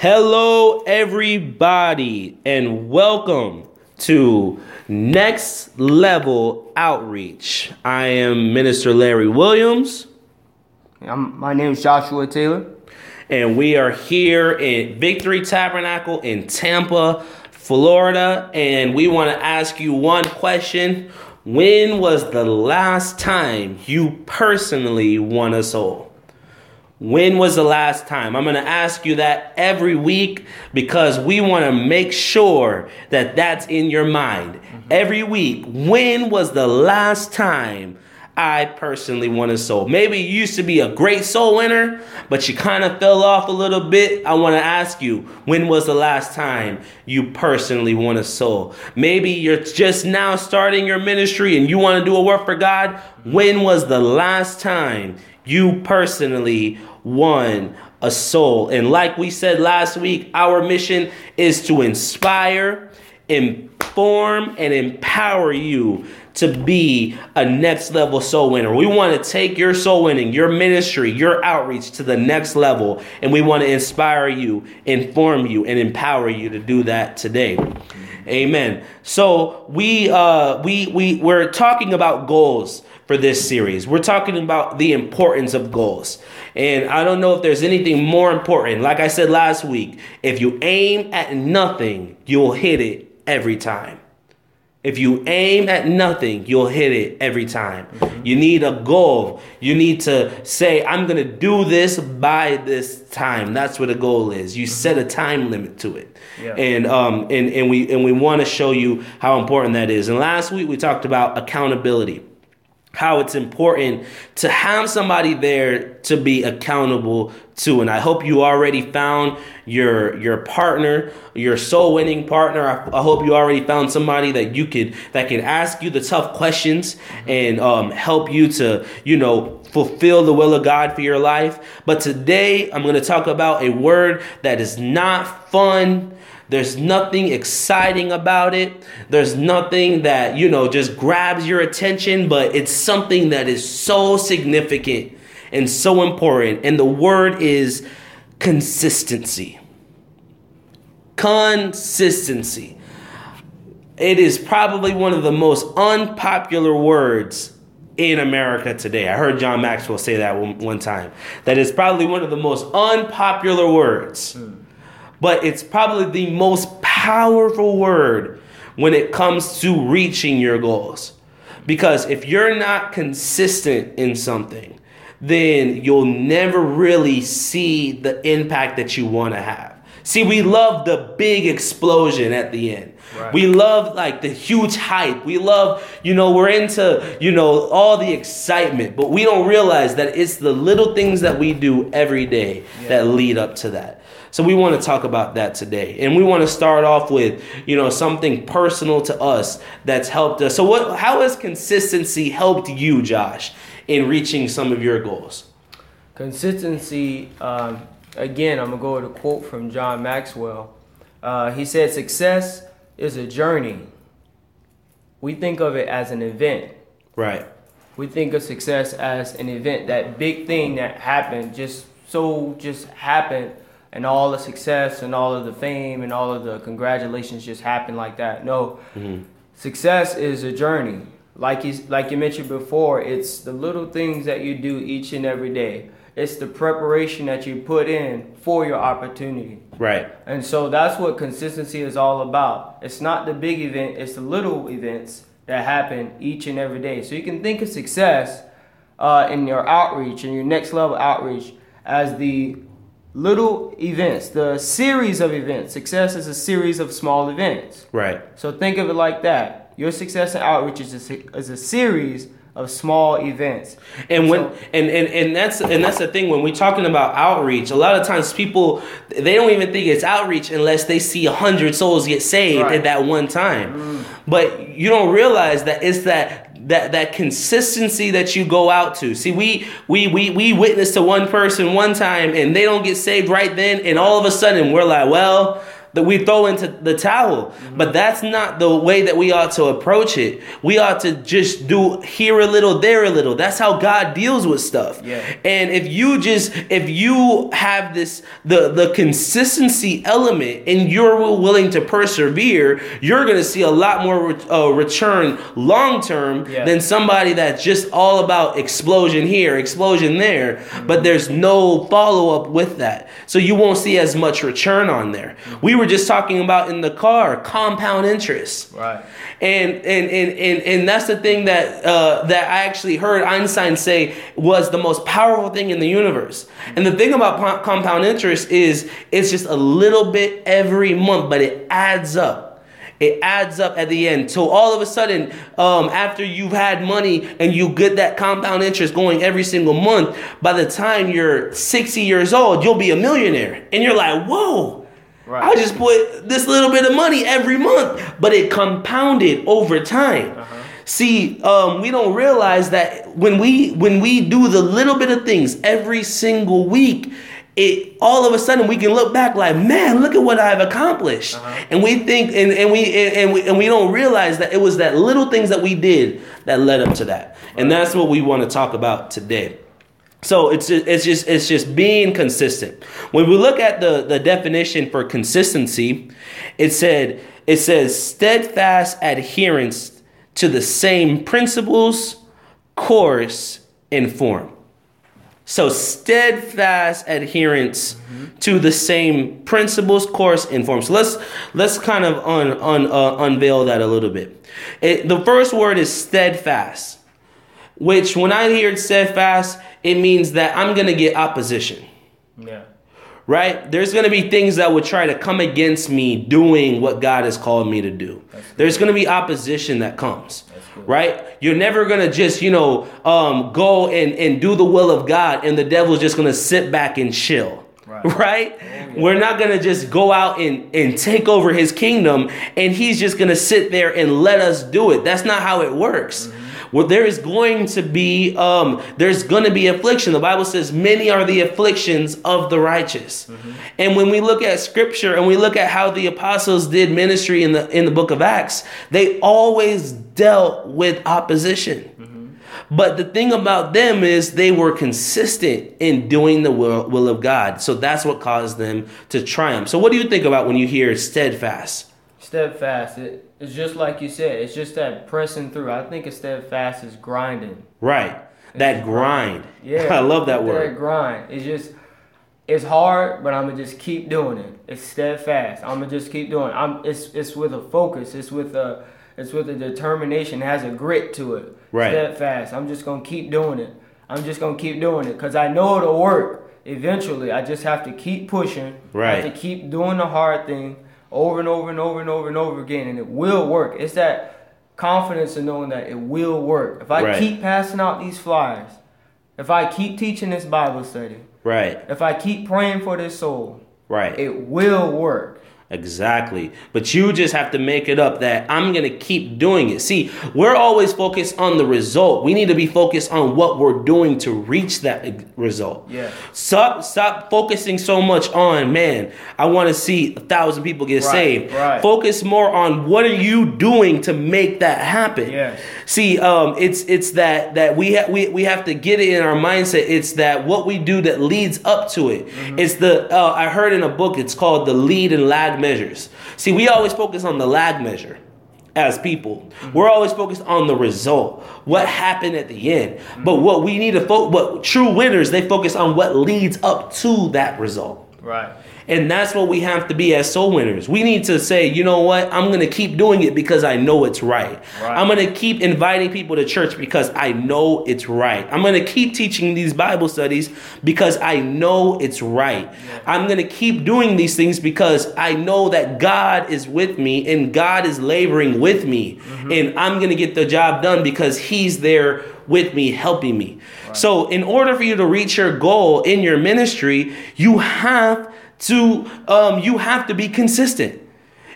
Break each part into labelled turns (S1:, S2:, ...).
S1: Hello, everybody, and welcome to Next Level Outreach. I am Minister Larry Williams,
S2: I'm, my name is Joshua Taylor.
S1: and we are here at Victory Tabernacle in Tampa, Florida. And we want to ask you one question When was the last time you personally won a soul? When was the last time? I'm going to ask you that every week because we want to make sure that that's in your mind. Mm-hmm. Every week, when was the last time I personally won a soul? Maybe you used to be a great soul winner, but you kind of fell off a little bit. I want to ask you, when was the last time you personally won a soul? Maybe you're just now starting your ministry and you want to do a work for God. When was the last time you personally won a soul. And like we said last week, our mission is to inspire, inform, and empower you to be a next level soul winner. We want to take your soul winning, your ministry, your outreach to the next level, and we want to inspire you, inform you, and empower you to do that today. Amen. So we uh we we we're talking about goals for this series. We're talking about the importance of goals. And I don't know if there's anything more important. Like I said last week, if you aim at nothing, you'll hit it every time. If you aim at nothing, you'll hit it every time. You need a goal. You need to say, I'm going to do this by this time. That's what a goal is. You set a time limit to it.
S2: Yeah.
S1: And um and, and we and we want to show you how important that is. And last week we talked about accountability how it's important to have somebody there to be accountable to. And i hope you already found your your partner your soul winning partner. I, I hope you already found somebody that you could that can ask you the tough questions and um, help you to you know fulfill the will of god for your life but today i'm going to talk about a word that is not fun there's nothing exciting about it. There's nothing that, you know, just grabs your attention, but it's something that is so significant and so important. And the word is consistency. Consistency. It is probably one of the most unpopular words in America today. I heard John Maxwell say that one, one time. That is probably one of the most unpopular words hmm. but it's probably the most powerful word when it comes to reaching your goals. Because if you're not consistent in something, then you'll never really see the impact that you want to have. See, we love the big explosion at the end.
S2: Right.
S1: We love like the huge hype. We love, you know, we're into, you know, all the excitement, but we don't realize that it's the little things that we do every day that lead up to that. So we want to talk about that today. And we want to start off with, you know, something personal to us that's helped us. So what how has consistency helped you, Josh, in reaching some of your goals?
S2: Consistency, um, again, I'm going to go with a quote from John Maxwell. Uh, he said, Success is a journey. We think of it as an event.
S1: Right.
S2: We think of success as an event, that big thing that happened, just so just happened, and all the success and all of the fame and all of the congratulations just happened like that. No, success is a journey. Like you, like you mentioned before, it's the little things that you do each and every day. It's the preparation that you put in for your opportunity.
S1: Right.
S2: And so that's what consistency is all about. It's not the big event, it's the little events that happen each and every day. So you can think of success uh, in your outreach and your next level outreach as the little events, the series of events. Success is a series of small events.
S1: Right.
S2: So think of it like that. Your success in outreach is a, is a series of small events.
S1: And when
S2: So-
S1: and, and and that's and that's the thing when we're talking about outreach, a lot of times people they don't even think it's outreach unless they see a hundred souls get saved
S2: Right.
S1: at that one time. Mm. But you don't realize that it's that that that consistency that you go out to. See, we we we we witness to one person one time and they don't get saved right then, and all of a sudden we're like, well. That we throw into the towel. But that's not the way that we ought to approach it. We ought to just do here a little, there a little. That's how God deals with stuff.
S2: Yeah.
S1: And if you just if you have this the the consistency element and you're willing to persevere, you're going to see a lot more uh, return long term
S2: Yeah.
S1: than somebody that's just all about explosion here, explosion there, but there's no follow up with that. So you won't see as much return on there. We were just talking about in the car compound interest.
S2: Right.
S1: And and and and, and that's the thing that uh, that I actually heard Einstein say was the most powerful thing in the universe. And the thing about po- compound interest is it's just a little bit every month, but it adds up. It adds up at the end. So all of a sudden, um, after you've had money and you get that compound interest going every single month, by the time you're 60 years old, you'll be a millionaire. And you're like, whoa.
S2: Right.
S1: I just put this little bit of money every month, but it compounded over time. See, um, we don't realize that when we when we do the little bit of things every single week, it all of a sudden we can look back like, man, look at what I've accomplished, and we think and, and we and, and we and we don't realize that it was that little things that we did that led up to that, and that's what we want to talk about today. So it's just, it's just it's just being consistent. When we look at the the definition for consistency, it said it says steadfast adherence to the same principles, course, and form. So steadfast adherence to the same principles, course, and form. So let's let's kind of un, un, uh, unveil that a little bit. It, the first word is steadfast, which when I hear steadfast, it means that I'm gonna get opposition
S2: Yeah.
S1: right? There's going to be things that would try to come against me doing what God has called me to do. There's going to be opposition that comes, right? You're never going to just, you know, um, go and, and do the will of God and the devil's just going to sit back and chill.
S2: Right.
S1: Right? We're not gonna just go out and, and take over his kingdom and he's just gonna sit there and let us do it. That's not how it works. Well, there is going to be um, there's going to be affliction. The Bible says, "Many are the afflictions of the righteous." And when we look at Scripture and we look at how the apostles did ministry in the in the Book of Acts, they always dealt with opposition. But the thing about them is they were consistent in doing the will, will of God. So that's what caused them to triumph. So what do you think about when you hear steadfast?
S2: Steadfast. It, it's just like you said. It's just that pressing through. I think a steadfast is grinding.
S1: Right. That grind.
S2: Yeah.
S1: I love that word.
S2: That grind. It's just it's hard, but I'm gonna just keep doing it. It's steadfast. I'm gonna just keep doing. It. I'm. It's it's with a focus. It's with a. It's with a determination. It has a grit to it.
S1: Right.
S2: Steadfast. I'm just gonna keep doing it. I'm just gonna keep doing it because I know it'll work eventually. I just have to keep pushing. I
S1: Right.
S2: have to keep doing the hard thing over and over and over and over and over again, and it will work. It's that confidence in knowing that it will work. If I
S1: Right.
S2: keep passing out these flyers, if I keep teaching this Bible study,
S1: Right.
S2: if I keep praying for this soul,
S1: Right.
S2: it will work.
S1: Exactly. But you just have to make it up that I'm going to keep doing it. See, we're always focused on the result. We need to be focused on what we're doing to reach that result.
S2: Yeah.
S1: Stop stop focusing so much on, man, I want to see a thousand people get
S2: Right,
S1: saved.
S2: right.
S1: Focus more on what are you doing to make that happen.
S2: Yes.
S1: See, um, it's it's that that we ha- we we have to get it in our mindset. It's that what we do that leads up to it.
S2: Mm-hmm.
S1: It's the uh, I heard in a book. It's called the lead and lag measures. See, we always focus on the lag measure as people.
S2: Mm-hmm.
S1: We're always focused on the result, what happened at the end.
S2: Mm-hmm.
S1: But what we need to focus, what true winners, they focus on what leads up to that result.
S2: Right.
S1: And that's what we have to be as soul winners. We need to say, you know what? I'm going to keep doing it because I know it's right.
S2: Right.
S1: I'm going to keep inviting people to church because I know it's right. I'm going to keep teaching these Bible studies because I know it's right. I'm going to keep doing these things because I know that God is with me and God is laboring with me. Mm-hmm. And I'm going to get the job done because He's there with me, helping me. So, in order for you to reach your goal in your ministry, you have to um, you have to be consistent.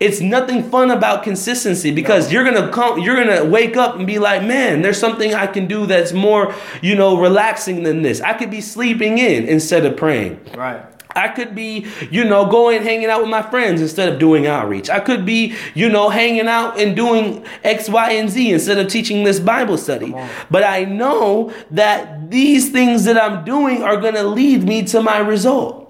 S1: It's nothing fun about consistency because you're gonna come, you're gonna wake up and be like, man, there's something I can do that's more, you know, relaxing than this. I could be sleeping in instead of praying.
S2: Right.
S1: I could be, you know, going hanging out with my friends instead of doing outreach. I could be, you know, hanging out and doing X, Y, and Z instead of teaching this Bible study. But I know that these things that I'm doing are going to lead me to my result.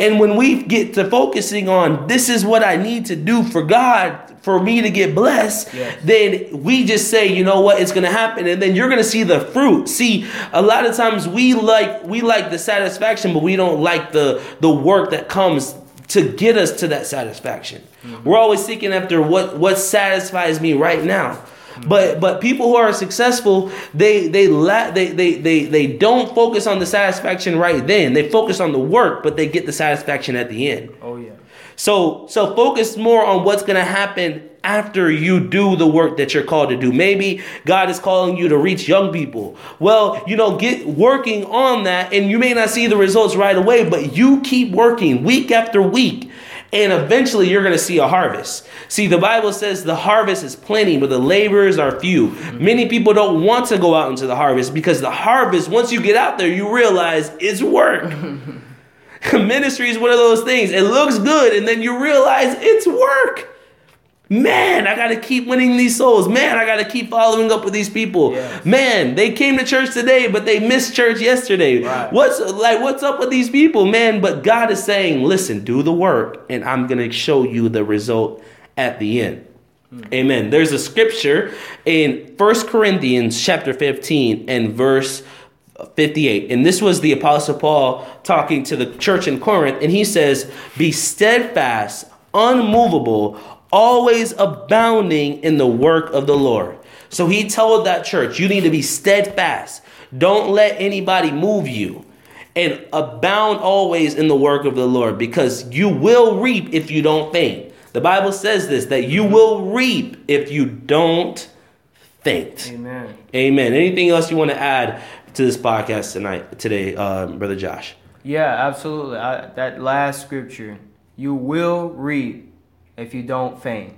S1: And when we get to focusing on this is what I need to do for God for me to get blessed,
S2: Yes.
S1: then we just say, you know what, it's gonna happen, and then you're gonna see the fruit. See, a lot of times we like we like the satisfaction, but we don't like the the work that comes to get us to that satisfaction. Mm-hmm. We're always seeking after what what satisfies me right now. But but people who are successful, they they la- they, they they they don't focus on the satisfaction right then. They focus on the work, but they get the satisfaction at the end.
S2: Oh yeah.
S1: So so focus more on what's going to happen after you do the work that you're called to do. Maybe God is calling you to reach young people. Well, you know, get working on that and you may not see the results right away, but you keep working week after week. And eventually you're going to see a harvest. See, the Bible says the harvest is plenty, but the laborers are few. Mm-hmm. Many people don't want to go out into the harvest because the harvest, once you get out there, you realize it's work. Ministry is one of those things. It looks good, and then you realize it's work. Man, I gotta keep winning these souls. Man, I gotta keep following up with these people.
S2: Yes.
S1: Man, they came to church today, but they missed church yesterday.
S2: Right.
S1: What's like what's up with these people, man? But God is saying, listen, do the work, and I'm gonna show you the result at the end. Hmm. Amen. There's a scripture in First Corinthians chapter 15 and verse 58. And this was the Apostle Paul talking to the church in Corinth. And he says, Be steadfast, unmovable, always abounding in the work of the Lord. So he told that church, You need to be steadfast. Don't let anybody move you. And abound always in the work of the Lord because you will reap if you don't faint. The Bible says this that you will reap if you don't faint.
S2: Amen.
S1: Amen. Anything else you want to add to this podcast tonight, today, um, brother Josh?
S2: Yeah, absolutely. I, that last scripture, you will reap if you don't faint.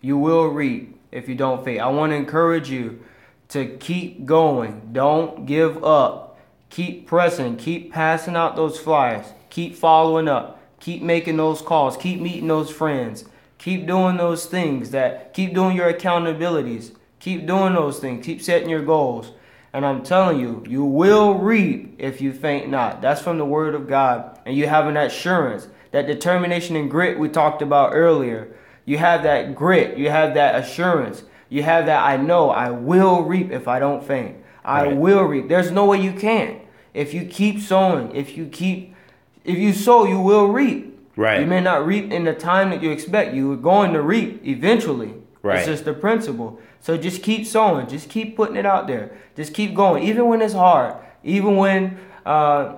S2: You will reap if you don't faint. I want to encourage you to keep going. Don't give up. Keep pressing. Keep passing out those flyers. Keep following up. Keep making those calls. Keep meeting those friends. Keep doing those things that keep doing your accountabilities. Keep doing those things. Keep setting your goals. And I'm telling you, you will reap if you faint not. That's from the word of God. And you have an assurance, that determination and grit we talked about earlier. You have that grit, you have that assurance. You have that I know I will reap if I don't faint. I
S1: Right.
S2: will reap. There's no way you can't. If you keep sowing, if you keep if you sow, you will reap.
S1: Right.
S2: You may not reap in the time that you expect. You are going to reap eventually.
S1: Right.
S2: It's just the principle. So just keep sowing. Just keep putting it out there. Just keep going, even when it's hard. Even when uh,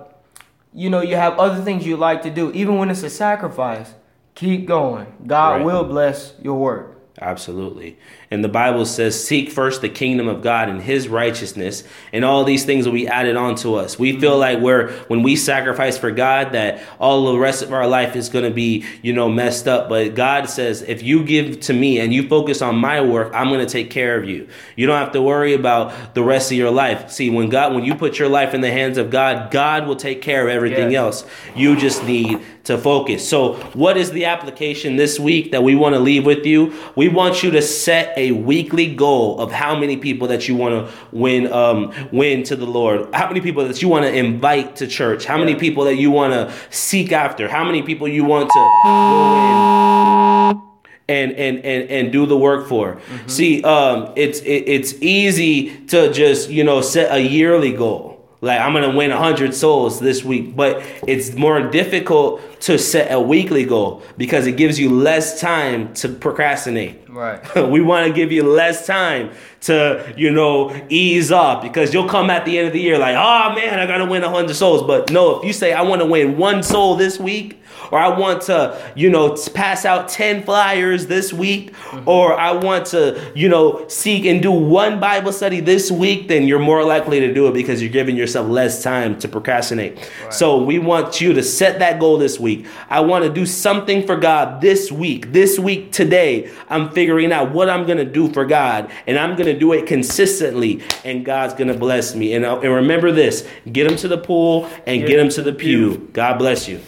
S2: you know you have other things you like to do. Even when it's a sacrifice. Keep going. God
S1: Right.
S2: will bless your work.
S1: Absolutely. And the Bible says, Seek first the kingdom of God and his righteousness, and all these things will be added on to us. We feel like we're, when we sacrifice for God, that all the rest of our life is going to be, you know, messed up. But God says, if you give to me and you focus on my work, I'm going to take care of you. You don't have to worry about the rest of your life. See, when God, when you put your life in the hands of God, God will take care of everything
S2: Yes.
S1: else. You just need to focus. So, what is the application this week that we want to leave with you? We want you to set a weekly goal of how many people that you want to win um, win to the Lord. How many people that you want to invite to church? How many people that you want to seek after? How many people you want to go in and and and, and do the work for. See, um, it's it, it's easy to just you know set a yearly goal. Like I'm gonna win hundred souls this week, but it's more difficult to set a weekly goal because it gives you less time to procrastinate.
S2: Right.
S1: we want to give you less time to, you know, ease up because you'll come at the end of the year like, oh man, I gotta win hundred souls. But no, if you say I want to win one soul this week, or I want to, you know, pass out ten flyers this week, mm-hmm. or I want to, you know, seek and do one Bible study this week, then you're more likely to do it because you're giving yourself less time to procrastinate. So we want you to set that goal this week. I want to do something for God this week. This week today, I'm figuring out what I'm going to do for God, and I'm going to do it consistently, and God's going to bless me. And, uh, and remember this: get them to the pool and get them to the pew. God bless you.